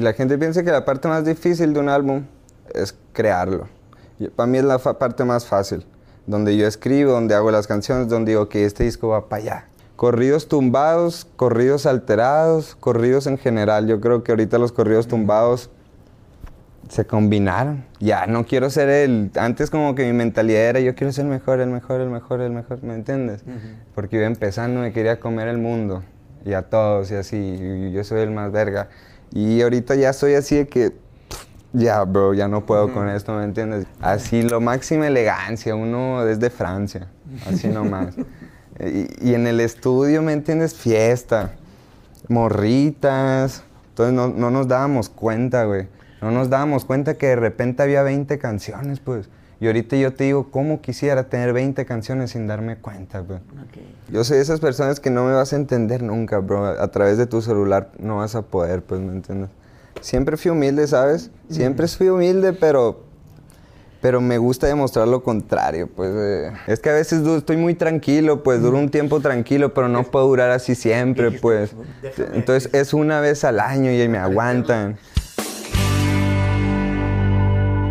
Y la gente piensa que la parte más difícil de un álbum es crearlo. Para mí es la parte más fácil, donde yo escribo, donde hago las canciones, donde digo que este disco va para allá. Corridos tumbados, corridos alterados, corridos en general. Yo creo que ahorita los corridos tumbados se combinaron. Ya no quiero ser el. Antes, como que mi mentalidad era: yo quiero ser el mejor, el mejor, el mejor, el mejor. ¿Me entiendes? Porque iba empezando, me quería comer el mundo. Y a todos, y así. Y yo soy el más verga. Y ahorita ya soy así de que. Ya, bro, ya no puedo con esto, ¿me entiendes? Así, lo máxima elegancia, uno desde Francia, así nomás. y, y en el estudio, ¿me entiendes? Fiesta, morritas. Entonces no, no nos dábamos cuenta, güey no nos dábamos cuenta que de repente había 20 canciones, pues. Y ahorita yo te digo, ¿cómo quisiera tener 20 canciones sin darme cuenta, bro? Yo soy de esas personas que no me vas a entender nunca, bro. A través de tu celular no vas a poder, pues, ¿me entiendes? Siempre fui humilde, ¿sabes? Siempre fui humilde, pero pero me gusta demostrar lo contrario, pues eh. es que a veces estoy muy tranquilo, pues duro un tiempo tranquilo, pero no puedo durar así siempre, pues. Entonces es una vez al año y me aguantan.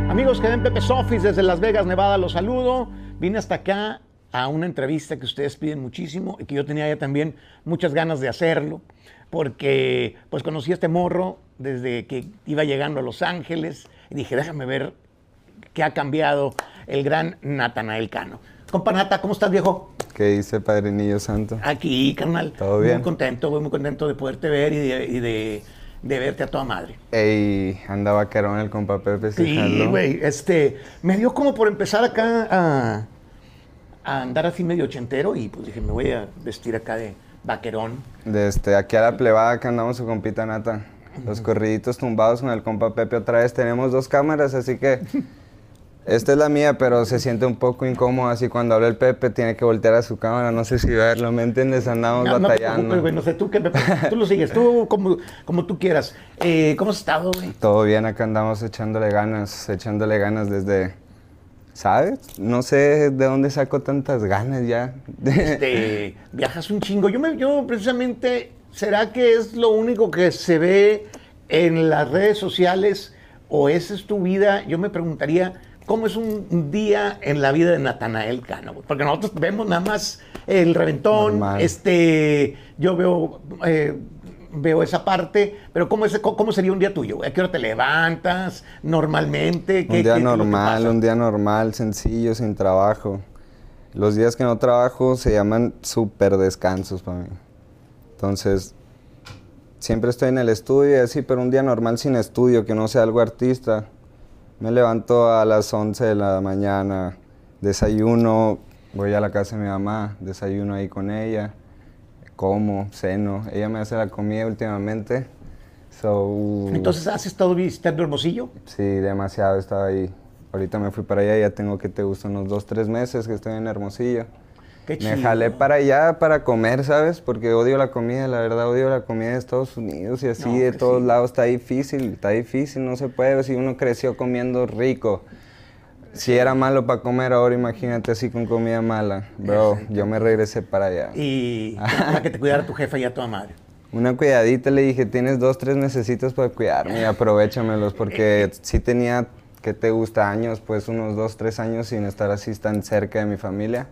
Amigos que ven Pepe Sofis desde Las Vegas, Nevada, los saludo. Vine hasta acá a una entrevista que ustedes piden muchísimo y que yo tenía ya también muchas ganas de hacerlo, porque pues conocí a este morro desde que iba llegando a Los Ángeles y dije, déjame ver qué ha cambiado el gran Natanael Cano. Compa Nata, ¿cómo estás, viejo? ¿Qué dice Padre Niño Santo? Aquí, carnal. ¿Todo bien? Muy contento, muy contento de poderte ver y de de verte a toda madre. Ey, andaba vaquerón el compa Pepe. Sí, güey, este, me dio como por empezar acá a, a, andar así medio ochentero y pues dije, me voy a vestir acá de vaquerón. Desde este, aquí a la plebada que andamos su compita Nata. Los corriditos tumbados con el compa Pepe otra vez. Tenemos dos cámaras, así que Esta es la mía, pero se siente un poco incómodo así cuando habla el Pepe, tiene que voltear a su cámara, no sé si verlo, ¿me entiendes? Andamos batallando. No, no sé, tú, que, tú lo sigues, tú como, como tú quieras. Eh, ¿Cómo has estado, güey? Todo bien, acá andamos echándole ganas, echándole ganas desde, ¿sabes? No sé de dónde saco tantas ganas ya. Este, viajas un chingo. Yo, me, yo precisamente, ¿será que es lo único que se ve en las redes sociales o esa es tu vida? Yo me preguntaría cómo es un día en la vida de Natanael Cano. Porque nosotros vemos nada más el reventón, este, yo veo, eh, veo esa parte, pero ¿cómo, es, ¿cómo sería un día tuyo? ¿A qué hora te levantas normalmente? un día normal, un día normal, sencillo, sin trabajo. Los días que no trabajo se llaman super descansos para mí. Entonces, siempre estoy en el estudio y así, pero un día normal sin estudio, que no sea algo artista me levanto a las 11 de la mañana, desayuno, voy a la casa de mi mamá, desayuno ahí con ella, como, ceno. Ella me hace la comida últimamente. Entonces, ¿has estado visitando Hermosillo? Sí, demasiado, estaba ahí. Ahorita me fui para allá, ya tengo que te gustan unos dos, tres meses que estoy en Hermosillo me jalé para allá para comer, ¿sabes? Porque odio la comida, la verdad odio la comida de Estados Unidos y así de todos lados está difícil, está difícil, no se puede. Si uno creció comiendo rico, si era malo para comer ahora, imagínate así con comida mala. Bro, yo me regresé para allá. Y para que te cuidara tu jefa y a tu madre. Una cuidadita le dije, tienes dos, tres necesitos para cuidarme y aprovechamelos porque si tenía, ¿qué te gusta? Años, pues unos dos, tres años sin estar así tan cerca de mi familia.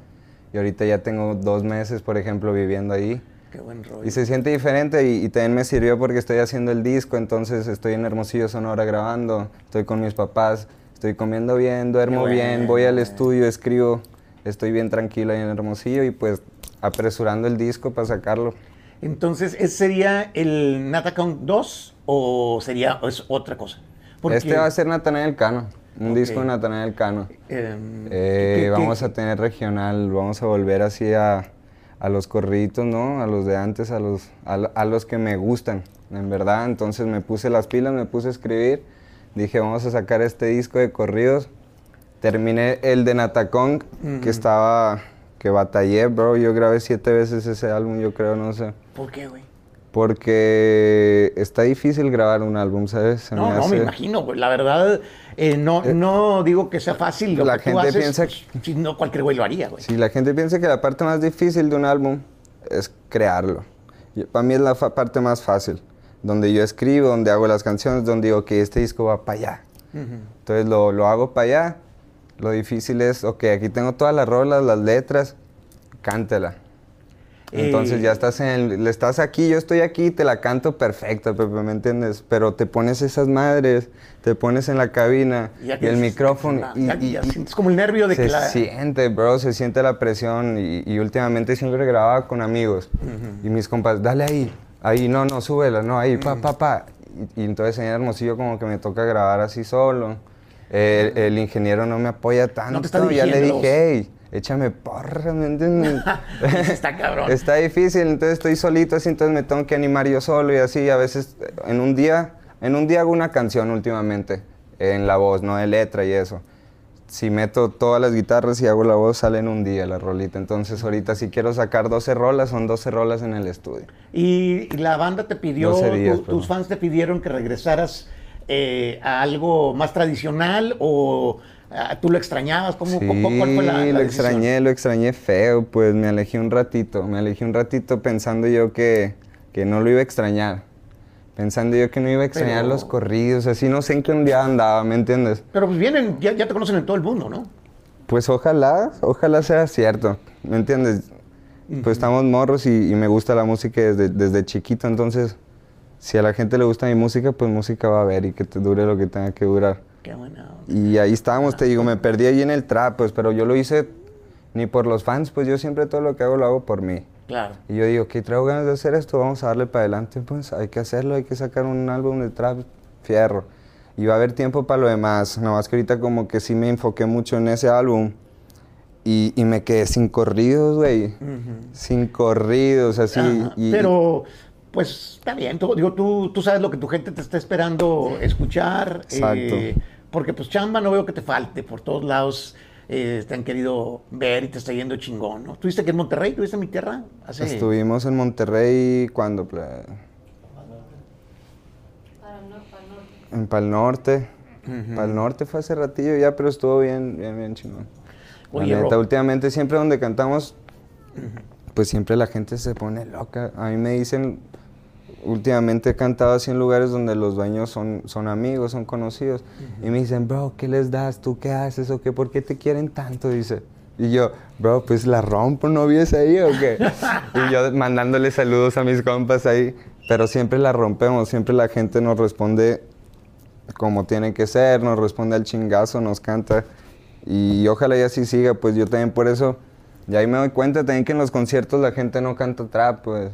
Y ahorita ya tengo dos meses, por ejemplo, viviendo ahí. Qué buen rollo. Y se siente diferente y, también me sirvió porque estoy haciendo el disco, entonces estoy en Hermosillo, Sonora grabando, estoy con mis papás, estoy comiendo bien, duermo bien, voy al estudio, escribo, estoy bien tranquilo ahí en Hermosillo y pues apresurando el disco para sacarlo. Entonces, ¿ese sería el Natacon 2 o sería es otra cosa? Este va a ser Natanael Cano. Un disco de Natanael Cano. Em, eh, vamos a tener regional, vamos a volver así a, los corriditos, ¿no? A los de antes, a los, a, los que me gustan, en verdad. Entonces me puse las pilas, me puse a escribir. Dije, vamos a sacar este disco de corridos. Terminé el de Natacong, que estaba, que batallé, bro. Yo grabé siete veces ese álbum, yo creo, no sé. ¿Por qué, güey? Porque está difícil grabar un álbum, ¿sabes? no, no, me imagino. La verdad, eh, no, eh, no digo que sea fácil. Lo la gente piensa. Si no, cualquier güey lo haría, güey. Sí, la gente piensa que la parte más difícil de un álbum es crearlo. Para mí es la parte más fácil, donde yo escribo, donde hago las canciones, donde digo que este disco va para allá. Entonces lo, lo hago para allá. Lo difícil es, ok, aquí tengo todas las rolas, las letras, cántela. Entonces Eh, ya estás en le estás aquí, yo estoy aquí, te la canto perfecta, Pepe, ¿me entiendes? Pero te pones esas madres, te pones en la cabina y, el micrófono ya- y, y- sientes como el nervio de se que la... siente, bro, se siente la presión y, últimamente siempre grababa con amigos y mis compas, dale ahí, ahí, no, no, súbela, no, ahí, pa, pa, pa. Y, entonces en Hermosillo como que me toca grabar así solo. El, el ingeniero no me apoya tanto, está ya le la dije, hey, échame porra, ¿me entiendes? Está cabrón. Está difícil, entonces estoy solito así, entonces me tengo que animar yo solo y así, a veces en un día, en un día hago una canción últimamente, en la voz, no de letra y eso. Si meto todas las guitarras y hago la voz, sale en un día la rolita. Entonces ahorita si quiero sacar 12 rolas, son 12 rolas en el estudio. Y la banda te pidió, 12 días, tu- tus fans te pidieron que regresaras eh, a algo más tradicional o tú lo extrañabas. ¿Cómo, Sí, cómo- ¿Cuál fue la, la lo decisión? extrañé, lo extrañé feo, pues me alejé un ratito, me alejé un ratito pensando yo que, que no lo iba a extrañar. Pensando yo que no iba a extrañar Pero- los corridos, así no sé en qué un día andaba, ¿me entiendes? Pero pues vienen, ya, ya te conocen en todo el mundo, ¿no? Pues ojalá, ojalá sea cierto, ¿me entiendes? Pues estamos morros y, y me gusta la música desde, desde chiquito, entonces si a la gente le gusta mi música, pues música va a haber y que te dure lo que tenga que durar. Qué buena. onda. Y ahí estábamos, te digo, me perdí ahí en el trap, pues, pero yo lo hice ni por los fans, pues yo siempre todo lo que hago lo hago por mí. Claro. Y yo digo, que traigo ganas de hacer esto, vamos a darle para adelante, pues hay que hacerlo, hay que sacar un álbum de trap fierro. Y va a haber tiempo para lo demás, nada más que ahorita como que sí me enfoqué mucho en ese álbum y, y me quedé sin corridos, güey. Sin corridos, así. Y- Pero, pues está bien. Tú, digo, tú, tú sabes lo que tu gente te está esperando escuchar. Exacto. eh, porque, pues, chamba no veo que te falte. Por todos lados eh, te han querido ver y te está yendo chingón, ¿no? ¿Tuviste que en Monterrey? ¿Tuviste en mi tierra? Hace... Estuvimos en Monterrey cuando... Para el norte, para el norte. En Pal Norte. Pal Norte fue hace ratillo ya, pero estuvo bien, bien, bien chingón. La Oye, neta, últimamente siempre donde cantamos, pues siempre la gente se pone loca. A mí me dicen, últimamente he cantado así en lugares donde los dueños son, son amigos, son conocidos. Y me dicen, bro, ¿qué les das? ¿Tú qué haces? ¿O qué? ¿Por qué te quieren tanto? Dice. Y yo, bro, pues la rompo, ¿no vies ahí o qué? y yo mandándole saludos a mis compas ahí. Pero siempre la rompemos, siempre la gente nos responde como tiene que ser, nos responde al chingazo, nos canta. Y ojalá y así siga, pues yo también por eso, y ahí me doy cuenta también que en los conciertos la gente no canta trap, pues.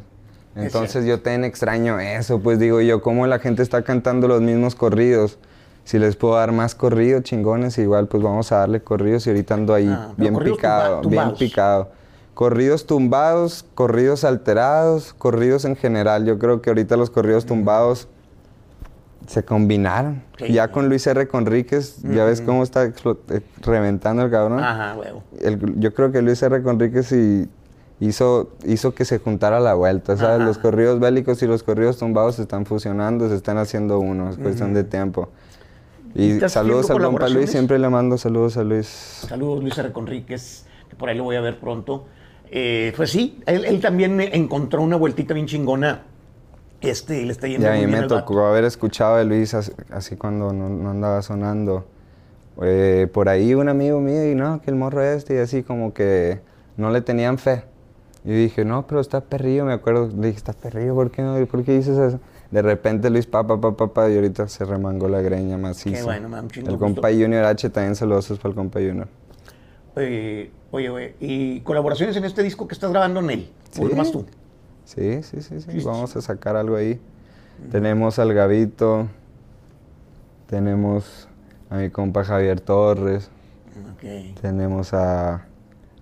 Entonces yo también extraño eso, pues digo yo, cómo la gente está cantando los mismos corridos. Si les puedo dar más corridos, chingones, igual pues vamos a darle corridos y ahorita ando ahí Ah, bien picado, tumba- bien picado. Corridos tumbados, corridos alterados, corridos en general. Yo creo que ahorita los corridos tumbados se combinaron. Sí. Ya con Luis R. Conríquez, ya ves cómo está eh, reventando el cabrón. Ajá, huevo. El- yo creo que Luis R. Conríquez y hizo, hizo que se juntara la vuelta, ¿sabes? Ajá. Los corridos bélicos y los corridos tumbados se están fusionando, se están haciendo uno, es cuestión de tiempo. Y ¿Estás saludos al compa Luis, siempre le mando saludos a Luis. Saludos, Luis R. Conríquez, que por ahí lo voy a ver pronto. Eh, pues sí, él, él también encontró una vueltita bien chingona. Este, y le está yendo Y a muy mí bien me tocó vato. haber escuchado de Luis así, así cuando no, no andaba sonando. Eh, por ahí un amigo mío y no, que el morro este y así como que no le tenían fe. Y dije, no, pero está perrillo, me acuerdo. Le dije, está perrillo, ¿por qué, no? ¿Por qué dices eso? De repente Luis papá, papá, papá, y ahorita se remangó la greña maciza. Qué bueno, un chingo El compa gusto. Junior H también saludos para el compa Junior. Eh, oye, oye, ¿y colaboraciones en este disco que estás grabando? ¿O Sí. nomás tú? Sí, sí, sí, sí. Vamos a sacar algo ahí. Tenemos al Gavito. Tenemos a mi compa Javier Torres. Ok. Tenemos a,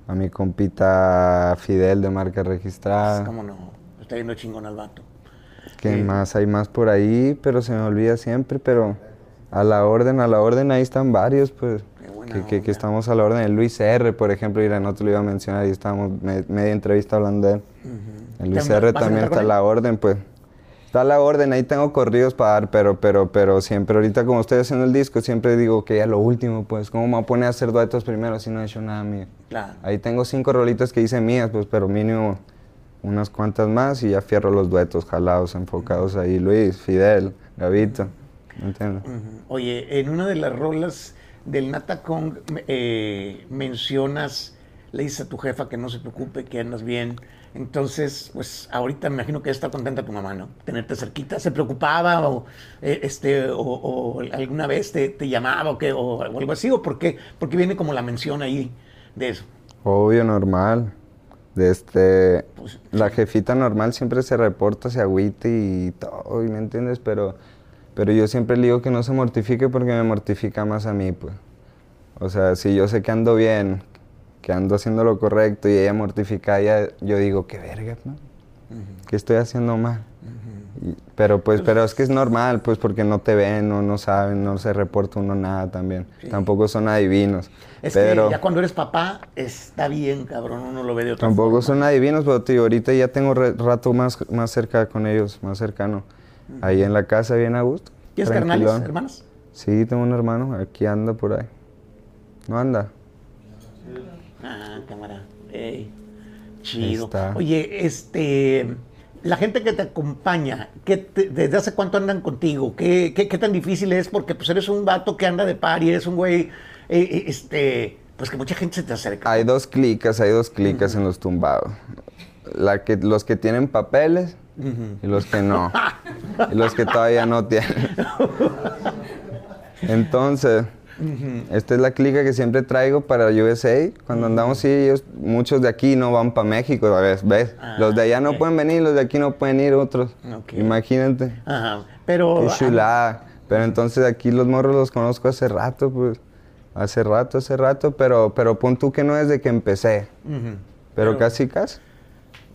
a mi compita Fidel de marca registrada. ¿Cómo no? Está yendo chingón al vato. ¿Qué Sí. más? Hay más por ahí, pero se me olvida siempre. Pero a la orden, a la orden, ahí están varios, pues. Que, que- que estamos a la orden. El Luis R, por ejemplo, mira, no te lo iba a mencionar y estábamos me- media entrevista hablando de él. El Luis ¿Te- R también está a la orden, pues. Está la orden, ahí tengo corridos para dar, pero, pero, pero siempre, ahorita como estoy haciendo el disco, siempre digo que ya lo último, pues, ¿cómo me voy a poner a hacer duetos primero si no he hecho nada mío? Claro. Ahí tengo cinco rolitas que hice mías, pues, pero mínimo unas cuantas más y ya fierro los duetos jalados, enfocados ahí. Luis, Fidel, Gavito. Ujú. Oye, en una de las rolas del Nata Kong eh, mencionas, le dices a tu jefa que no se preocupe, que andas bien. Entonces, pues ahorita me imagino que está contenta tu mamá, ¿no? Tenerte cerquita. ¿Se preocupaba o, eh, este, o, o alguna vez te, te llamaba o, qué, o algo así? ¿O por qué? Porque viene como la mención ahí de eso. Obvio, normal. De este, Pues, la jefita normal siempre se reporta, se agüita y todo, ¿y ¿me entiendes? Pero, pero yo siempre le digo que no se mortifique porque me mortifica más a mí, pues. O sea, si yo sé que ando bien, que ando haciendo lo correcto y ella mortifica, ella, yo digo, qué verga, ¿no? ¿Qué estoy haciendo mal? Y- pero pues, pero es que es normal, pues porque no te ven, no, no saben, no se reporta uno nada también. Tampoco son adivinos. Es pero que ya cuando eres papá, está bien, cabrón, uno lo ve de otra tampoco forma. son adivinos, pero tío, ahorita ya tengo re- rato más, más cerca con ellos, más cercano. Ahí en la casa, bien a gusto. ¿Tienes carnales, hermanas? Sí, tengo un hermano, aquí anda por ahí. ¿No anda? Ah, cámara. Ey, chido. Oye, este, la gente que te acompaña, ¿qué te- ¿desde hace cuánto andan contigo? ¿Qué, qué, qué tan difícil es? Porque pues eres un vato que anda de par y eres un güey, eh, eh, este, pues que mucha gente se te acerca. Hay dos clicas, hay dos clicas en los tumbados. La que, los que tienen papeles y los que no. y los que todavía no tienen. Entonces, esta es la clica que siempre traigo para USA. Cuando andamos, sí, ellos, muchos de aquí no van para México, a ver, ¿ves? Ah, los de allá no pueden venir, los de aquí no pueden ir, otros. Imagínate. Ajá, pero... Qué chulada. Pero entonces aquí los morros los conozco hace rato, pues. Hace rato, hace rato, pero, pero pon tú que no desde que empecé. Pero casi, casi.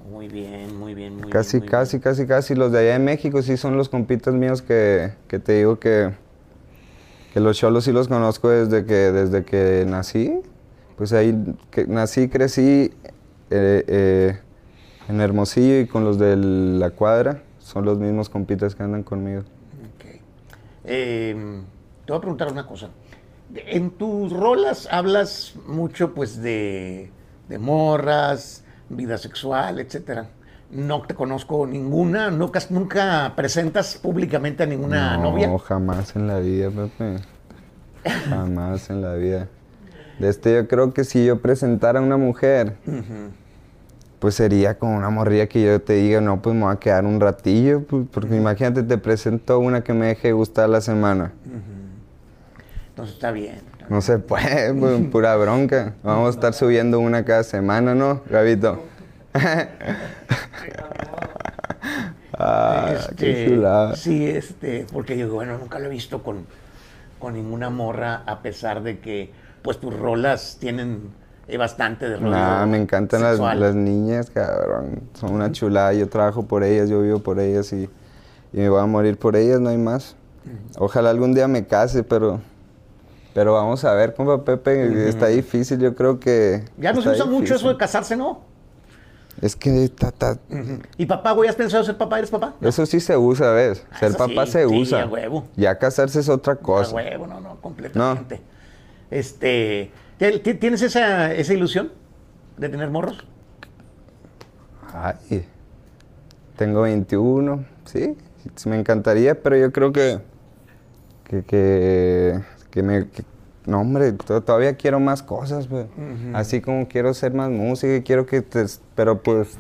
Muy bien, muy bien, muy Casi, bien. muy casi, casi, casi. Los de allá de México sí son los compitas míos que, que te digo que, los cholos sí los conozco desde que, desde que nací. Pues ahí que nací, crecí eh, eh, en Hermosillo y con los de la cuadra. Son los mismos compitas que andan conmigo. bien. Ok. Eh, te voy a preguntar una cosa. En tus rolas hablas mucho, pues, de, de morras, vida sexual, etcétera. No te conozco ninguna, nunca, nunca presentas públicamente a ninguna no, novia. jamás en la vida, Pepe. Jamás en la vida. De este yo creo que si yo presentara a una mujer, pues sería como una morrilla que yo te diga, no, pues me voy a quedar un ratillo, pues, porque imagínate, te presento una que me deje gustar la semana. Entonces está bien. No se puede, pues, pura bronca. Vamos a estar subiendo una cada semana, ¿no, Gabito? Ah, qué Este, chulada. Sí, este, porque yo, bueno, nunca lo he visto con, con ninguna morra, a pesar de que, pues, tus rolas tienen eh, bastante de rollo Nah, me encantan las, las niñas, cabrón. Son una chulada. Yo trabajo por ellas, yo vivo por ellas y, y me voy a morir por ellas, no hay más. Ojalá algún día me case, pero, pero vamos a ver, compa Pepe. Está difícil, yo creo que. Ya no se está usa mucho eso de casarse, ¿no? Es que está- está- ¿Y papá, güey, has pensado ser papá? ¿Eres papá? eso sí se usa, ¿ves? Ah, Ser papá sí, se sí, usa. a huevo. Ya casarse es otra A cosa. huevo, no, no, completamente. Este, ¿ti- ti- ¿Tienes esa, esa ilusión de tener morros? Ay, tengo 21, sí, sí, me encantaría, pero yo creo que, que, que, que me, que- no hombre, to- todavía quiero más cosas, pues. así como quiero hacer más música, quiero que, te, pero pues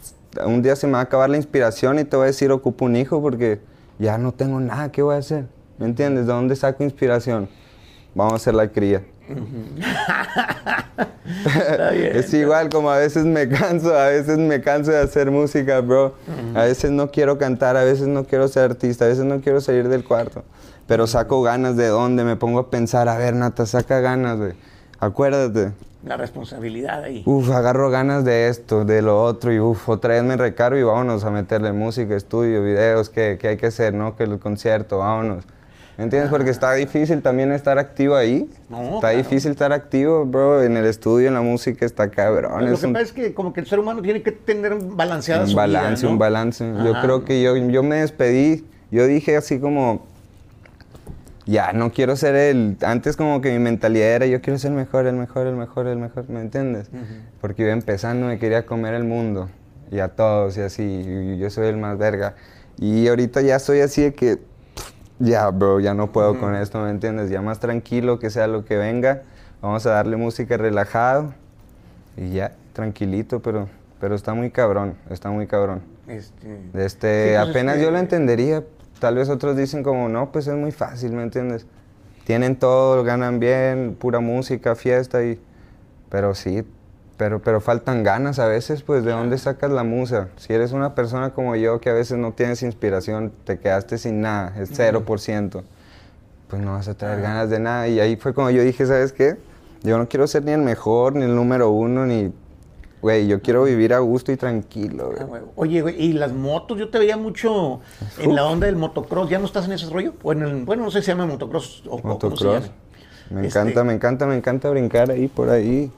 un día se me va a acabar la inspiración y te voy a decir ocupo un hijo porque ya no tengo nada, ¿qué voy a hacer? ¿Me entiendes? ¿De dónde saco inspiración? Vamos a hacer la cría. Está bien. Es igual como a veces me canso, a veces me canso de hacer música, bro. A veces no quiero cantar, a veces no quiero ser artista, a veces no quiero salir del cuarto. Pero saco ganas de dónde, me pongo a pensar, a ver, Nata, saca ganas, güey. Acuérdate. La responsabilidad ahí. Uf, agarro ganas de esto, de lo otro, y uf, otra vez me recargo y vámonos a meterle música, estudio, videos, ¿qué, qué hay que hacer, no? Que el concierto, vámonos. ¿Me entiendes? Porque está difícil también estar activo ahí. No, está claro. difícil estar activo, bro, en el estudio, en la música, está cabrón. Lo es que un- pasa es que como que el ser humano tiene que tener balanceada un su balance, vida, ¿no? un balance. Yo Ajá. creo que yo, yo me despedí, yo dije así como, ya, no quiero ser el... Antes como que mi mentalidad era, yo quiero ser el mejor, el mejor, el mejor, el mejor, ¿me entiendes? Porque iba empezando, me quería comer el mundo. y a todos y así, y yo soy el más verga. Y ahorita ya estoy así de que, ya, bro, ya no puedo con esto, ¿me entiendes? Ya más tranquilo, que sea lo que venga, vamos a darle música relajado y ya, tranquilito, pero, pero está muy cabrón, está muy cabrón. Este, Este, Sí, pues, apenas este- yo lo entendería. Tal vez otros dicen como, no, pues es muy fácil, ¿me entiendes? Tienen todo, ganan bien, pura música, fiesta y... Pero sí, pero, pero faltan ganas a veces, pues, ¿de dónde sacas la musa? Si eres una persona como yo que a veces no tienes inspiración, te quedaste sin nada, es 0%, pues no vas a tener ganas de nada. Y ahí fue cuando yo dije, ¿sabes qué? Yo no quiero ser ni el mejor, ni el número uno, ni... Güey, yo quiero vivir a gusto y tranquilo, güey. Ah. Oye, güey, y las motos, yo te veía mucho en la onda del motocross. ¿Ya no estás en ese rollo? O en el- bueno, no sé si se llama motocross o, cómo se Motocross. llama. Me Este- encanta, me encanta, me encanta brincar ahí por ahí.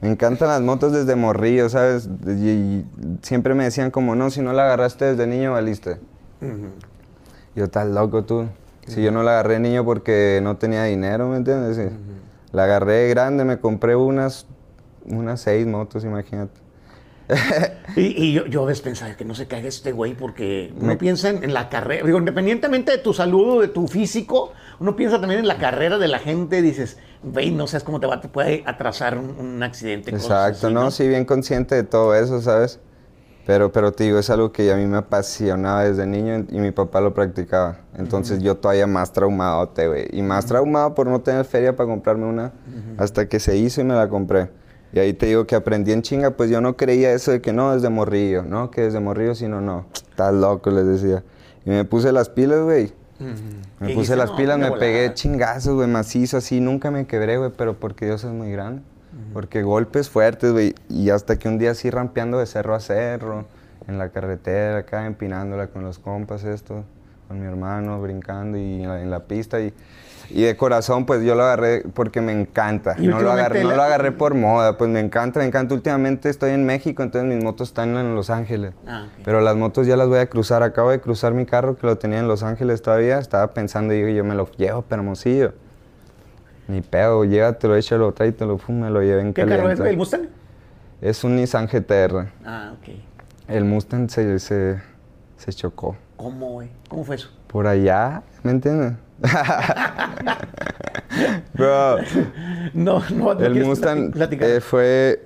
Me encantan las motos desde morrillo, ¿sabes? Y, y siempre me decían como, no, si no la agarraste desde niño, valiste. Yo, estás loco tú. Si yo no la agarré de niño porque no tenía dinero, ¿me entiendes? Sí. La agarré de grande, me compré unas, unas seis motos, imagínate. Y, y yo, yo a veces pensaba que no se caiga este güey porque uno piensa en, en la carrera. Digo, independientemente de tu salud, de tu físico, uno piensa también en la carrera de la gente. Dices, güey, no sabes cómo te va, te puede atrasar un, un accidente. Exacto, así, ¿no? Sí, bien consciente de todo eso, ¿sabes? Pero, pero te digo, es algo que a mí me apasionaba desde niño y mi papá lo practicaba. Entonces yo todavía más traumadote, güey. Y más traumado por no tener feria para comprarme una. Hasta que se hizo y me la compré. Y ahí te digo que aprendí en chinga, pues yo no creía eso de que no, desde morrillo, ¿no? Que desde morrillo, sino no. Estás loco, les decía. Y me puse las pilas, güey. Me puse las "No, pilas, de me volada". pegué chingazos, güey, macizo, así. Nunca me quebré, güey, pero porque Dios es muy grande. Porque golpes fuertes, güey. Y hasta que un día así rampeando de cerro a cerro, en la carretera, acá empinándola con los compas, esto, con mi hermano, brincando y en la, en la pista. Y, y de corazón, pues yo lo agarré porque me encanta. No lo, agarré, no lo agarré por moda, pues me encanta, me encanta. Últimamente estoy en México, entonces mis motos están en Los Ángeles. Ah. Pero las motos ya las voy a cruzar. Acabo de cruzar mi carro que lo tenía en Los Ángeles todavía. Estaba pensando, digo, yo me lo llevo, pero hermosillo. Ni pedo, llévatelo, échalo, tráetelo, pum, me lo llevé en ¿Qué carro es, caliente. ¿El Mustang? Es un Nissan GTR. Ah, ok. El Mustang se, se, se chocó. ¿Cómo, güey? ¿Cómo fue eso? Por allá, ¿me entiendes? Bro, No, no, el Mustang eh, fue,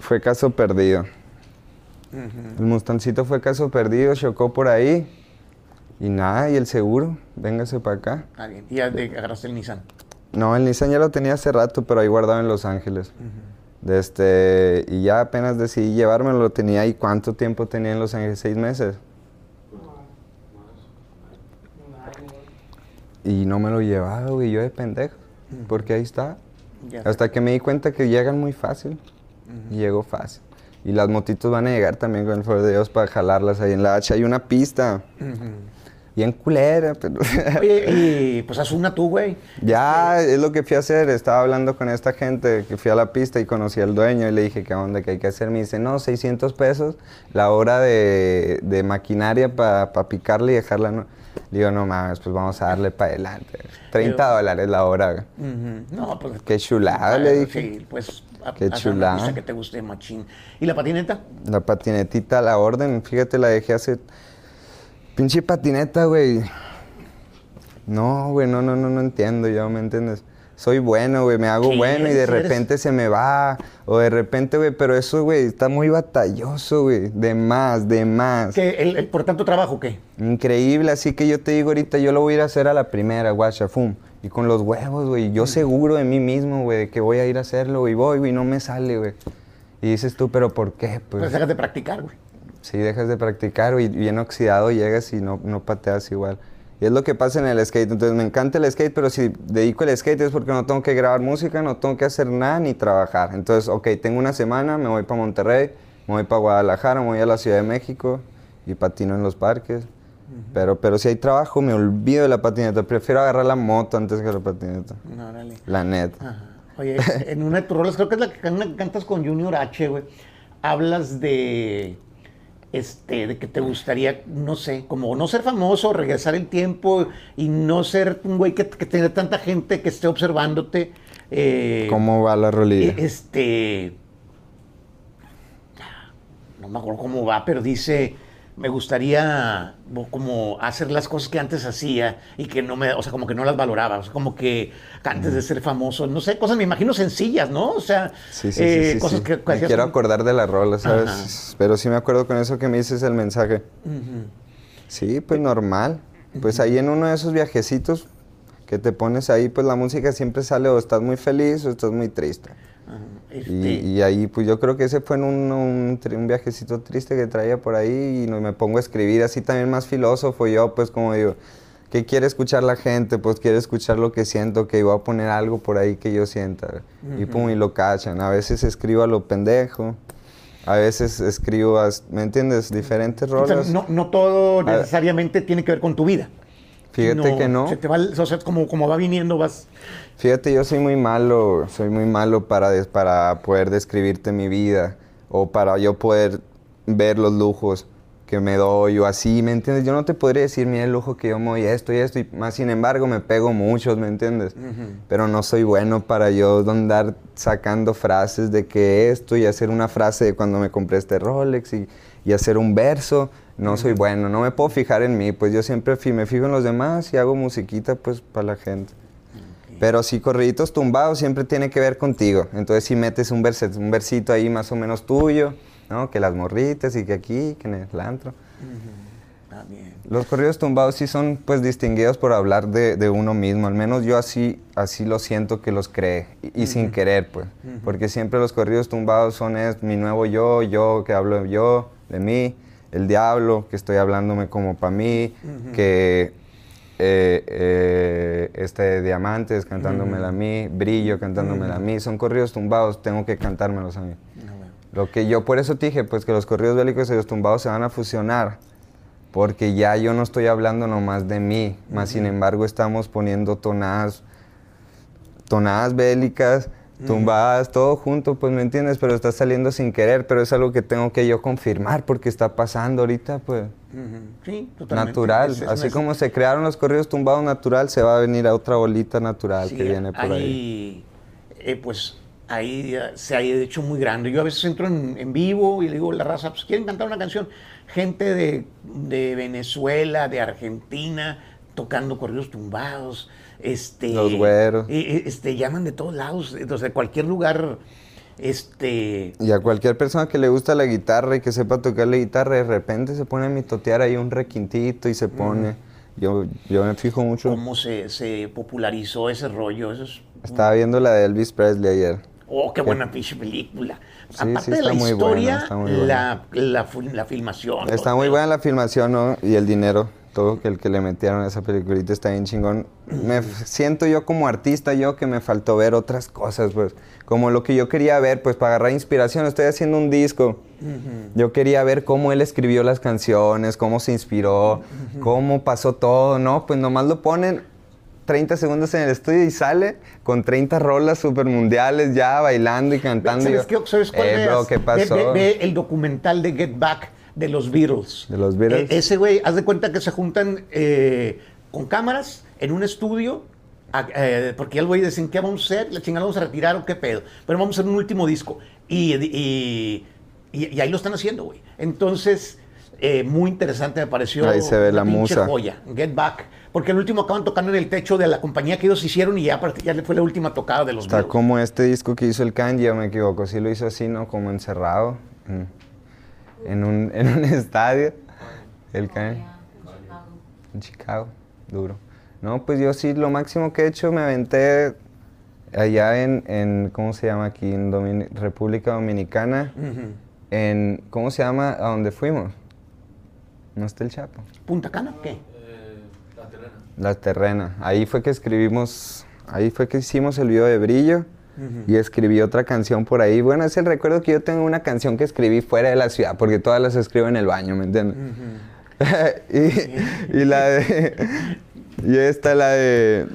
fue caso perdido. El Mustangcito fue caso perdido, chocó por ahí. Y nada, y el seguro, véngase para acá. Ah, bien. Y ya te agarraste el Nissan. No, el Nissan ya lo tenía hace rato, pero ahí guardado en Los Ángeles. De este, y ya apenas decidí llevármelo, lo tenía ahí. ¿Cuánto tiempo tenía en Los Ángeles? ¿Seis meses? Y no me lo llevaba, güey, yo de pendejo. Porque ahí está. Ya. Hasta que me di cuenta que llegan muy fácil. Y llegó fácil. Y las motitos van a llegar también con el favor de Dios para jalarlas ahí en la H. Hay una pista. Bien culera, pero... Oye, y pues haz una tú, güey. Ya, es lo que fui a hacer. Estaba hablando con esta gente que fui a la pista y conocí al dueño y le dije, ¿qué onda? ¿Qué hay que hacer? Me dice, no, 600 pesos la hora de, de maquinaria para picarle y dejarla. Digo, no mames, pues vamos a darle para adelante. 30 Pero- dólares la hora. güey. Ujú. No, pues. Qué chulada, le dije. Sí, pues. a- Qué chulada. pista que te guste, machín. ¿Y la patineta? La patinetita a la orden, fíjate, la dejé hace... Pinche patineta, güey. No, güey, no, no, no, no entiendo yo, ¿me entiendes? Soy bueno, güey, me hago Sí, bueno y de sí repente se me va. O de repente, güey, pero eso, güey, está muy batalloso, güey. De más, de más. ¿Qué, el, el- ¿Por tanto trabajo qué? Increíble, así que yo te digo ahorita, yo lo voy a ir a hacer a la primera, guacha, fum. Y con los huevos, güey. Yo seguro de mí mismo, güey, de que voy a ir a hacerlo, y voy, güey, no me sale, güey. Y dices tú, ¿pero por qué? Pues, Pues, dejas de practicar, güey. si dejas de practicar, güey, bien oxidado llegas y no, no pateas igual. Y es lo que pasa en el skate. Entonces me encanta el skate, pero si dedico el skate es porque no tengo que grabar música, no tengo que hacer nada ni trabajar. Entonces, ok, tengo una semana, me voy para Monterrey, me voy para Guadalajara, me voy a la Ciudad de México y patino en los parques. Pero, pero si hay trabajo, me olvido de la patineta. Prefiero agarrar la moto antes que la patineta. No. La neta. Ajá. Oye, en una de tus rolas, creo que es la que can- cantas con Junior H, güey. Hablas de. Este, de que te gustaría, no sé, como no ser famoso, regresar el tiempo y no ser un güey que, que tenga tanta gente que esté observándote. eh, ¿Cómo va la rolilla? eh, Este. no me acuerdo cómo va, pero dice, me gustaría como hacer las cosas que antes hacía y que no me, o sea, como que no las valoraba, o sea, como que antes de ser famoso, no sé, cosas me imagino sencillas, ¿no? O sea, Sí, sí, eh, sí, sí, cosas que, Me quiero acordar de la rola, ¿sabes? Ajá. Pero sí me acuerdo con eso que me dices el mensaje. Sí, pues normal. Pues ahí en uno de esos viajecitos que te pones ahí, pues la música siempre sale o estás muy feliz o estás muy triste. Ajá. Y, Este, y ahí, pues yo creo que ese fue en un, un, un viajecito triste que traía por ahí y no, me pongo a escribir así también más filósofo yo, pues como digo, ¿qué quiere escuchar la gente? Pues quiere escuchar lo que siento, que iba a poner algo por ahí que yo sienta. Y pum, y lo cachan. A veces escribo a lo pendejo, a veces escribo, a, ¿me entiendes? Diferentes o sea, no, no todo necesariamente tiene que ver con tu vida. Fíjate que no. Se te va, o sea, como, como va viniendo, vas... Fíjate, yo soy muy malo, soy muy malo para, des- para poder describirte mi vida o para yo poder ver los lujos que me doy o así, ¿me entiendes? Yo no te podría decir, mira el lujo que yo me doy, esto y esto, y más sin embargo me pego muchos, ¿me entiendes? Pero no soy bueno para yo andar sacando frases de que esto y hacer una frase de cuando me compré este Rolex y, y hacer un verso. No soy bueno, no me puedo fijar en mí, pues yo siempre me fijo en los demás y hago musiquita pues para la gente. Pero si corriditos tumbados siempre tiene que ver contigo. Entonces si metes un, verse- un versito ahí más o menos tuyo, ¿no? Que las morritas y que aquí, que en el antro. Ah, bien. Los corridos tumbados sí son pues distinguidos por hablar de, de uno mismo. Al menos yo así, así lo siento que los cree. Y, y sin querer pues. Porque siempre los corridos tumbados son es mi nuevo yo, yo que hablo yo, de mí. El diablo, que estoy hablándome como para mí. Que eh, eh, este Diamantes cantándomela a mí. Brillo cantándomela a mí. Son corridos tumbados, tengo que cantármelos a mí. Lo que yo por eso te dije, pues que los corridos bélicos y los tumbados se van a fusionar, porque ya yo no estoy hablando nomás de mí, más sin embargo estamos poniendo tonadas, tonadas bélicas, tumbadas, todo junto, pues me entiendes, pero está saliendo sin querer, pero es algo que tengo que yo confirmar porque está pasando ahorita, pues. Sí, totalmente. natural, Es- es así como se crearon los corridos tumbados natural, se va a venir a otra bolita natural Sí, que viene por ahí. ahí, eh, pues ahí eh, se ha hecho muy grande. Yo a veces entro en, en vivo y le digo a la raza, pues quieren cantar una canción. Gente de, de Venezuela, de Argentina, tocando corridos tumbados. Este, Los güeros. eh, eh, este, llaman de todos lados, entonces de cualquier lugar. Este, Y a cualquier persona que le gusta la guitarra y que sepa tocar la guitarra, de repente se pone a mitotear ahí un requintito y se pone. Yo, yo me fijo mucho. cómo se, se popularizó ese rollo. Eso es Estaba viendo la de Elvis Presley ayer. Oh, qué buena pinche película. Sí, Aparte sí, de la historia, está muy buena. la, la, la filmación. Está muy buena la filmación, ¿no? Y el dinero, todo que el que le metieron a esa peliculita está bien chingón. Me siento yo como artista, yo que me faltó ver otras cosas, pues. Como lo que yo quería ver, pues para agarrar inspiración. Estoy haciendo un disco. Yo quería ver cómo él escribió las canciones, cómo se inspiró, cómo pasó todo, ¿no? Pues nomás lo ponen 30 segundos en el estudio y sale con 30 rolas super mundiales ya bailando y cantando. ¿Sabes, qué, ¿Sabes cuál "Eh, bro? ¿qué Ve- pasó? Ve, ve el documental de Get Back de los Beatles. ¿De los Beatles? E- ese güey, haz de cuenta que se juntan eh, con cámaras en un estudio. a- eh, porque ya el güey dicen, ¿qué vamos a hacer? La chingada vamos a retirar o qué pedo. Pero vamos a hacer un último disco. Y, y, y- y ahí lo están haciendo, güey. Entonces, eh, muy interesante me pareció. Ahí se ve la musa. joya, Get Back. Porque el último acaban tocando en el techo de la compañía que ellos hicieron y ya, ya fue la última tocada de los Está Beatles. como este disco que hizo el Kanji, o me equivoco, sí lo hizo así, ¿no? Como encerrado en, en un, en un estadio. El Kanji. En Chicago, duro. No, pues yo sí, lo máximo que he hecho me aventé allá en, en ¿cómo se llama aquí? En Domini- República Dominicana. Ujú. En, ¿cómo se llama? ¿A dónde fuimos? ¿No está el Chapo? ¿Punta Cana? ¿Qué? La Terrena. Ahí fue que escribimos, ahí fue que hicimos el video de Brillo y escribí otra canción por ahí. Bueno, es el recuerdo que yo tengo una canción que escribí fuera de la ciudad, porque todas las escribo en el baño, ¿me entiendes? y, y la de, y esta la de,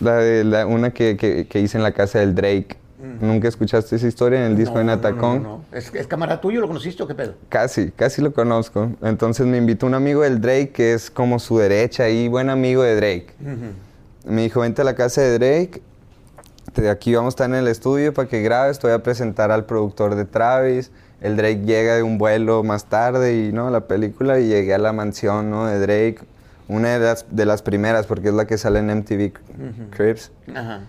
la de la- una que, que- que hice en la casa del Drake. ¿Nunca escuchaste esa historia en el disco No, de Natacón? no, no, no. ¿Es, ¿Es camarada tuyo? ¿Lo conociste o qué pedo? Casi, casi lo conozco. Entonces me invitó un amigo del Drake, que es como su derecha y buen amigo de Drake. Me dijo, vente a la casa de Drake, te- aquí vamos a estar en el estudio para que grabes, te voy a presentar al productor de Travis el Drake llega de un vuelo más tarde y, ¿no? La película y llegué a la mansión, ¿no? De Drake. Una de las, de las primeras, porque es la que sale en MTV Cribs. Ajá.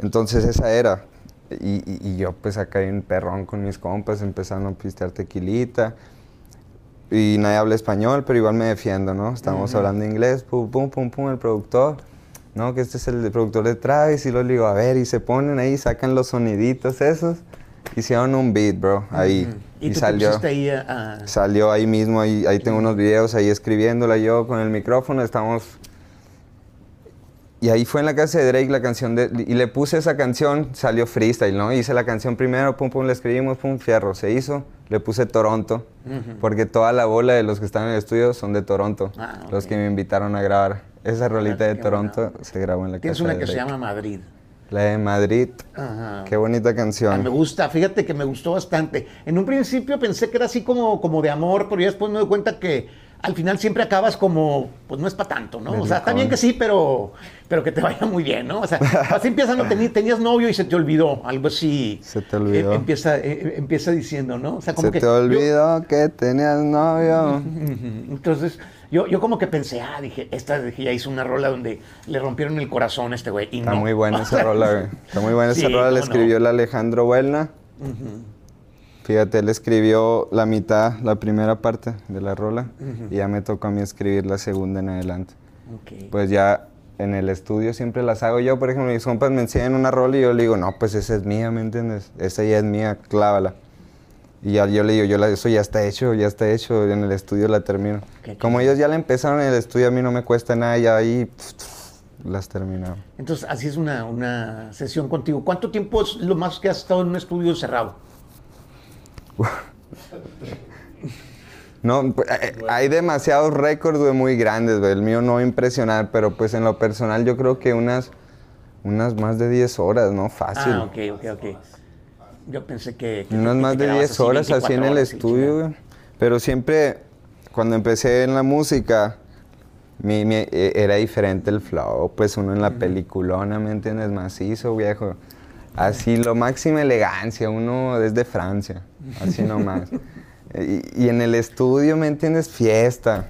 Entonces esa era. Y, y- y yo pues acá en perrón con mis compas, empezando a pistear tequilita. Y nadie habla español, pero igual me defiendo, ¿no? Estábamos hablando inglés, pum, pum, pum, pum, el productor. No, que este es el productor de Travis. Y lo digo, a ver, y se ponen ahí, sacan los soniditos esos. Hicieron un beat, bro, ahí. Y, Y, tú te salió. pusiste ahí a... a- Salió ahí mismo, ahí, ahí tengo unos videos ahí escribiéndola yo con el micrófono, estamos... Y ahí fue en la casa de Drake la canción de... Y le puse esa canción, salió freestyle, ¿no? Hice la canción primero, pum, pum, le escribimos, pum, fierro, se hizo. Le puse Toronto, porque toda la bola de los que están en el estudio son de Toronto, Ah, los que me invitaron a grabar. Esa rolita de Toronto se grabó en la Tienes casa una de que se Drake. llama Madrid. La de Madrid, Ajá. qué bonita Ah, me canción. gusta, fíjate que me gustó bastante. En un principio pensé que era así como, como de amor, pero ya después me doy cuenta que al final siempre acabas como, pues no es para tanto, ¿no? O sea, está bien que sí, pero, pero que te vaya muy bien, ¿no? O sea, así empieza, no, Tení- tenías novio y se te olvidó, algo así. Se te olvidó. Eh, empieza, eh, empieza diciendo, ¿no? O sea, como Se que te yo- olvidó que tenías novio. Entonces, yo, yo como que pensé, ah, dije, esta dije, ya hizo una rola donde le rompieron el corazón a este güey. y Está no. muy buena esa rola, güey. Está muy buena esa Sí, rola. La escribió el Alejandro Huelna. Fíjate, él escribió la mitad, la primera parte de la rola. Y ya me tocó a mí escribir la segunda en adelante. Pues ya en el estudio siempre las hago yo. Por ejemplo, mis compas me enseñan una rola y yo le digo, no, pues esa es mía, ¿me entiendes? Esa ya es mía, clávala. Y ya yo le digo, yo la, eso ya está hecho, ya está hecho, en el estudio la termino. Qué Como ellos ya la empezaron en el estudio, a mí no me cuesta nada, ya ahí las terminamos. Entonces, así es una, una sesión contigo. ¿Cuánto tiempo es lo más que has estado en un estudio cerrado? No, pues, eh, hay demasiados récords muy grandes, güey. El mío no va a impresionar, pero pues en lo personal yo creo que unas, unas más de 10 horas, ¿no? Fácil. Ah, ok, ok, ok. Yo pensé que... que unas más de quedabas 10 horas así 24 en el estudio, güey. Pero siempre, cuando empecé en la música, mi- mi- eh, era diferente el flow. Pues uno en la peliculona, ¿me entiendes? Macizo, viejo. Así, lo máxima elegancia. Uno desde Francia, así nomás. y, y en el estudio, ¿me entiendes? Fiesta.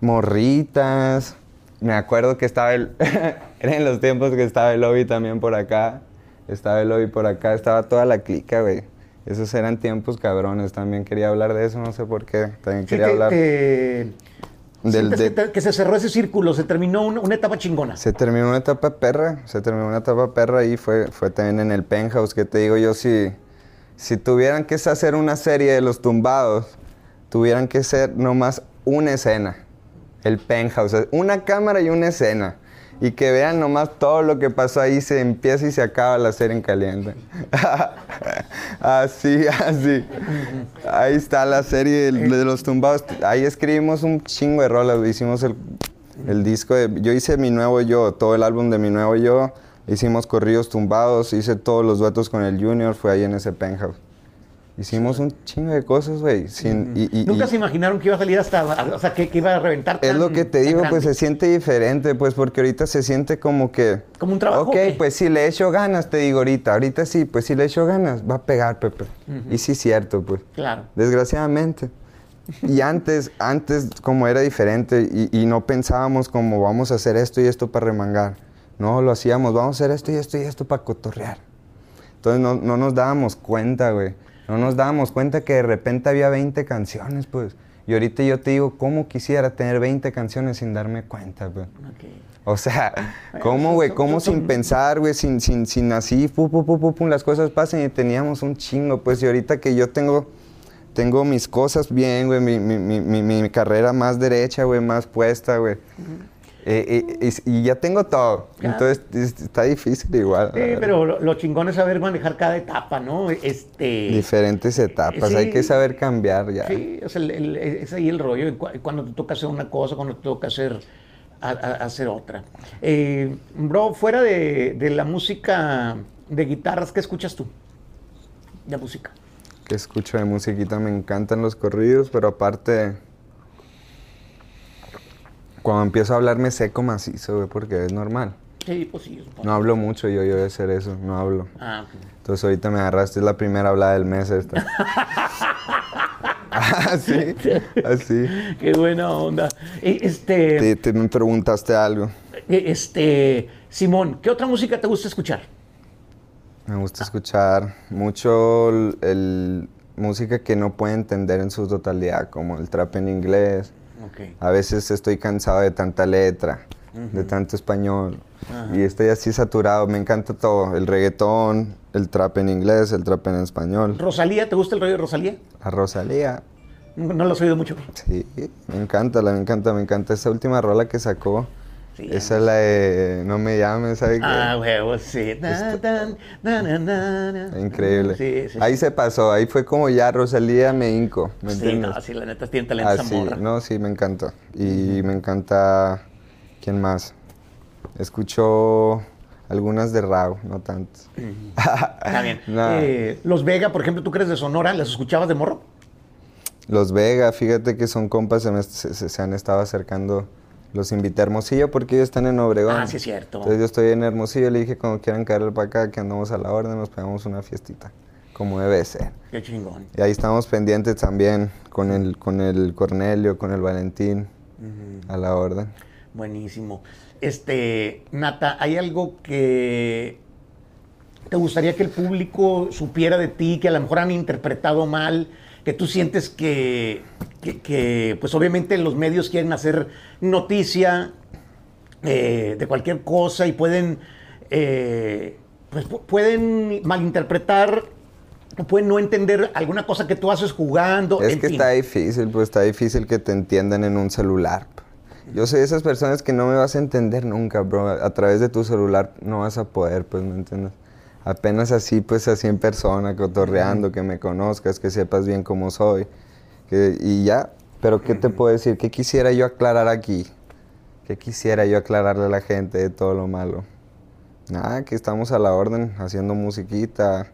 Morritas. Me acuerdo que estaba el... Era en los tiempos que estaba el lobby también por acá. Estaba el lobby por acá. Estaba toda la clica, güey. Esos eran tiempos cabrones. También quería hablar de eso, no sé por qué. También Sí, quería hablar... te- Del- de- que, que se cerró ese círculo, se terminó una, una etapa chingona. Se terminó una etapa perra, se terminó una etapa perra y fue, fue también en el penthouse que te digo yo, si, si tuvieran que hacer una serie de los tumbados, tuvieran que ser nomás una escena, el penthouse, una cámara y una escena. Y que vean nomás todo lo que pasó ahí, se empieza y se acaba la serie en caliente. así, así. Ahí está la serie de, los tumbados. Ahí escribimos un chingo de rolas, hicimos el, el disco de... Yo hice mi nuevo yo, todo el álbum de mi nuevo yo. Hicimos corridos tumbados, hice todos los duetos con el Junior, fue ahí en ese penthouse. Hicimos un chingo de cosas, güey. Nunca y- se imaginaron que iba a salir hasta, o sea, que, que iba a reventar es lo que te digo, pues se siente diferente, pues porque ahorita se siente como que... ¿Como un trabajo Ok, pues si le echo ganas, te digo ahorita. Ahorita sí, pues si le echo ganas, va a pegar, Pepe. Y sí es cierto, pues. Claro. Desgraciadamente. Y antes, antes como era diferente y, y no pensábamos como vamos a hacer esto y esto para remangar. No, lo hacíamos, vamos a hacer esto y esto y esto para cotorrear. Entonces no, no nos dábamos cuenta, güey. No nos dábamos cuenta que de repente había 20 canciones, pues. Y ahorita yo te digo, ¿cómo quisiera tener 20 canciones sin darme cuenta, pues? Ok. O sea, ¿cómo, güey? ¿Cómo sin pensar, güey? Sin, sin, sin así, pu, pu, pu, pu, pum, las cosas pasan y teníamos un chingo, pues. Y ahorita que yo tengo, tengo mis cosas bien, güey, mi, mi, mi, mi, mi carrera más derecha, güey, más puesta, güey. Eh, eh, y, y ya tengo todo. Claro. Entonces, es- está difícil igual. Sí, pero lo, lo chingón es saber manejar cada etapa, ¿no? Este... Diferentes etapas, Sí. hay que saber cambiar ya. Sí, es, el- el- es ahí el rollo, cuando te toca hacer una cosa, cuando te toca hacer, a- a- hacer otra. Eh, bro, fuera de, de la música de guitarras, ¿qué escuchas tú? De música. que escucho de musiquita, me encantan los corridos, pero aparte, cuando empiezo a hablar me seco macizo, güey, porque es normal. Sí, pues sí. No hablo mucho yo, yo a hacer eso, no hablo. Ah, ok. Entonces ahorita me agarraste, es la primera hablada del mes esta. Así, así. Qué buena onda. Eh, Este, Te, te me preguntaste algo. eh, este, Simón, ¿qué otra música te gusta escuchar? Me gusta escuchar mucho el, el- música que no puedo entender en su totalidad, como el trap en inglés. Ok. A veces estoy cansado de tanta letra, de tanto español. Y estoy así saturado. Me encanta todo. El reggaetón, el trap en inglés, el trap en español. ¿Rosalía? ¿Te gusta el rollo de Rosalía? La Rosalía. No, no lo has oído mucho. Sí, me encanta, la, me encanta, me encanta. Esa última rola que sacó. Sí, esa es la de No me llames, ¿sabes qué? Ah, huevo, sí. Na, na, na. Increíble. Sí, sí, ahí sí. se pasó, ahí fue como ya Rosalía me hinco, ¿me Sí, entiendes? no, sí, la neta tiene talento esa Así, morra. no, sí, me encanta. Y me encanta, ¿quién más? Escucho algunas de Rao, no tantas. Está bien. No. Eh, los Vega, por ejemplo, tú crees de Sonora, ¿las escuchabas de morro? Los Vega, fíjate que son compas, se, me- se han estado acercando. Los invité a Hermosillo porque ellos están en Obregón. Ah, sí es cierto. Entonces yo estoy en Hermosillo, le dije cuando quieran caer para acá, que andamos a la orden, nos pegamos una fiestita, como debe ser. Qué chingón. Y ahí estamos pendientes también con el, con el Cornelio, con el Valentín, a la orden. Buenísimo. Este, Nata, ¿hay algo que te gustaría que el público supiera de ti, que a lo mejor han interpretado mal, que tú sientes que, que- que, pues obviamente los medios quieren hacer noticia eh, de cualquier cosa y pueden, eh, pues, pu- pueden malinterpretar, o pueden no entender alguna cosa que tú haces jugando. Es en que fin. está difícil, pues está difícil que te entiendan en un celular. Yo soy de esas personas que no me vas a entender nunca, bro. A través de tu celular no vas a poder, pues, ¿me entiendes? Apenas así, pues, así en persona, cotorreando, que me conozcas, que sepas bien cómo soy. que- y ya. Pero, ¿qué te puedo decir? ¿Qué quisiera yo aclarar aquí? ¿Qué quisiera yo aclararle a la gente de todo lo malo? Nada, que estamos a la orden, haciendo musiquita,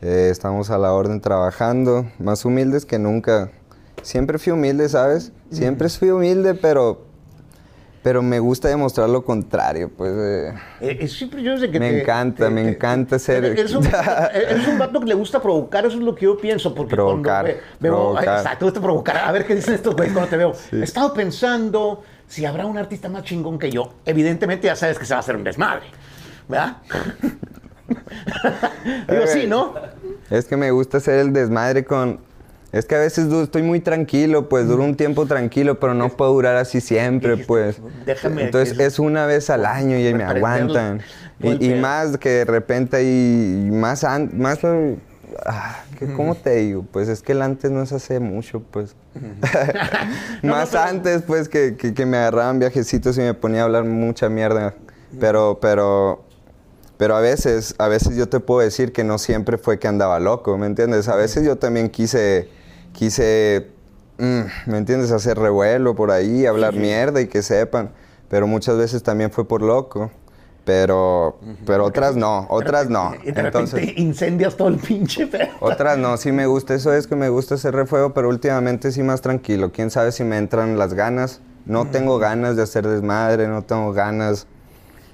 eh, estamos a la orden trabajando, más humildes que nunca. Siempre fui humilde, ¿sabes? Siempre fui humilde, pero, pero me gusta demostrar lo contrario, pues. eh, Eh, siempre yo desde que Me te- encanta, te- me te- encanta ser- Eres un, eres un vato que le gusta provocar, eso es lo que yo pienso. Porque Provocar, cuando ve- veo, provocar. Ay, exacto, te gusta provocar. A ver qué dicen estos güeyes cuando te veo. He estado pensando si habrá un artista más chingón que yo. Evidentemente ya sabes que se va a hacer un desmadre. ¿Verdad? Digo, sí, ¿no? Es que me gusta hacer el desmadre con... Es que a veces estoy muy tranquilo, pues duro un tiempo tranquilo, pero no puedo durar así siempre, pues. déjame Entonces es una vez al año y ahí me aguantan. Y, y más que de repente hay más... más ah, ¿qué- ¿Cómo te digo? Pues es que el antes no es hace mucho, pues. No, no, más pero- antes, pues, que, que, que me agarraban viajecitos y me ponía a hablar mucha mierda. Pero, pero... Pero a veces, a veces yo te puedo decir que no siempre fue que andaba loco, ¿me entiendes? A veces yo también quise, quise, mm, ¿me entiendes? Hacer revuelo por ahí, hablar mierda y que sepan. Pero muchas veces también fue por loco. Pero, pero otras no, otras no. Y de repente Entonces, incendias todo el pinche pedo. otras no, sí me gusta, eso es que me gusta hacer refuego, pero últimamente sí más tranquilo. Quién sabe si me entran las ganas. No tengo ganas de hacer desmadre, no tengo ganas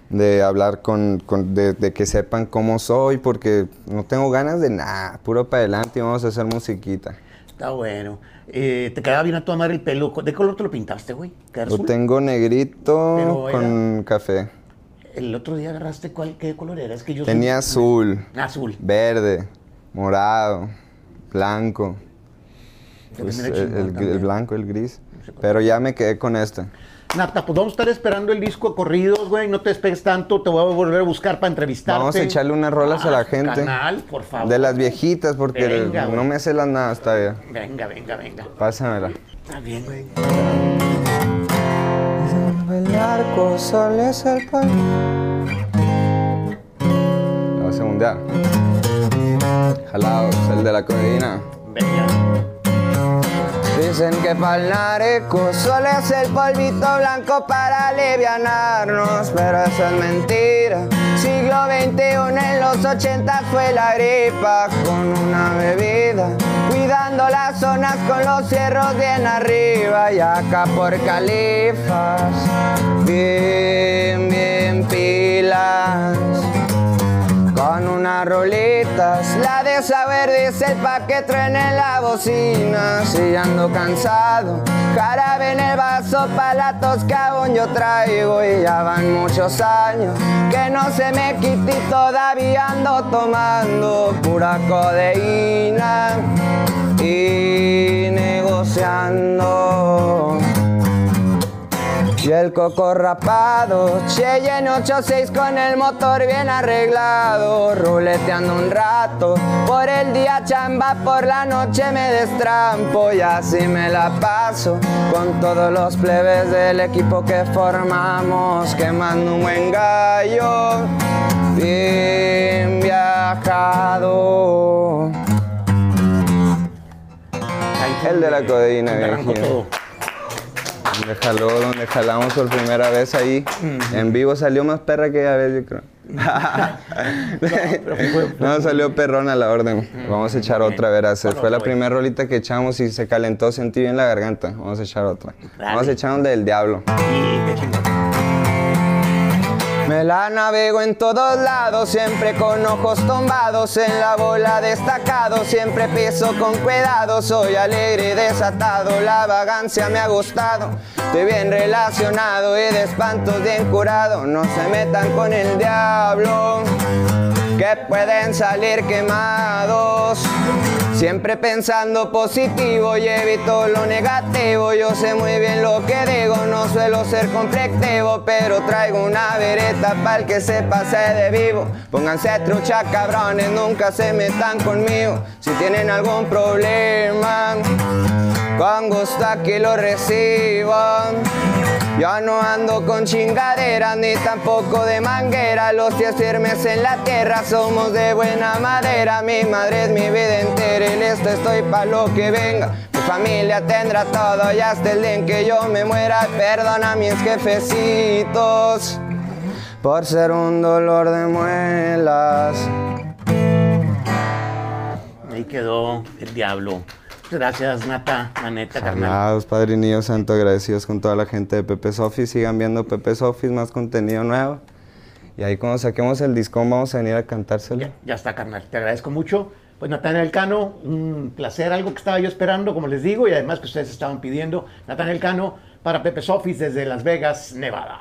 de hablar con, con- de, de que sepan cómo soy, porque no tengo ganas de nada. Puro para adelante y vamos a hacer musiquita. Está bueno. Eh, te quedaba bien a tu madre el pelo. ¿De qué color te lo pintaste, güey? ¿Qué Lo tengo negrito era- con café. El otro día agarraste cuál, qué color era. Es que yo soy- Tenía azul, azul. verde, morado, blanco. Pues, también el, el blanco, el gris. Pero ya me quedé con este. Nata, pues vamos a estar esperando el disco a corridos, güey. No te despegues tanto. Te voy a volver a buscar para entrevistarte. Vamos a echarle unas rolas a la Ah, gente. Canal, por favor. De las viejitas, porque Venga, no güey. me sé las nada, está bien. Venga, venga, venga. Pásamela. Está bien, güey. El arco solo es el pan. La va a segundear. Jalados, el de la codeína. Venga. Dicen que pa'l nareco solo es el polvito blanco para alivianarnos, pero eso es mentira. Siglo XXI en los 80 fue la gripa con una bebida, cuidando las zonas con los cierros bien arriba y acá por califas. Bien, bien pila pilas con unas rolitas. La de saber dice el pa' que truene la bocina. Si ando cansado, jarabe en el vaso pa' la tos que aún yo traigo. Y ya van muchos años que no se me quite todavía ando tomando pura codeína y negociando. Y el coco rapado, Cheyenne 86 con el motor bien arreglado, ruleteando un rato, por el día chamba, por la noche me destrampo y así me la paso con todos los plebes del equipo que formamos, quemando un buen gallo, bien viajado. El de la codeína, Arrancó jaló, donde jalamos por primera vez ahí. En vivo salió más perra que ya vez, yo creo. no, salió perrona la orden. Vamos a echar otra, verás. Bueno, Fue la pues. primera rolita que echamos y se calentó, sentí bien la garganta. Vamos a echar otra. Dale. Vamos a echar un del diablo. Qué. Me la navego en todos lados, siempre con ojos tombados, en la bola destacado, siempre piso con cuidado, soy alegre y desatado, la vagancia me ha gustado, estoy bien relacionado y de espantos bien curado, no se metan con el diablo, que pueden salir quemados. Siempre pensando positivo y evito lo negativo. Yo sé muy bien lo que digo, no suelo ser conflictivo, pero traigo una vereta para que se pase de vivo. Pónganse trucha, cabrones, nunca se metan conmigo. Si tienen algún problema, con gusto aquí lo reciban. Yo no ando con chingaderas ni tampoco de manguera. Los pies firmes en la tierra somos de buena madera. Mi madre es mi vida entera y listo estoy pa' lo que venga. Mi familia tendrá todo y hasta el día en que yo me muera. Perdona a mis jefecitos por ser un dolor de muelas. Ahí quedó el diablo. Gracias, Nata, la neta, carnal. Padre Niño Santo, agradecidos con toda la gente de Pepe's Office. Sigan viendo Pepe's Office, más contenido nuevo. Y ahí cuando saquemos el discón vamos a venir a cantárselo. Ya, ya está, carnal. Te agradezco mucho. Pues Natanael Cano, un placer, algo que estaba yo esperando, como les digo, y además que ustedes estaban pidiendo. Natanael Cano para Pepe's Office desde Las Vegas, Nevada.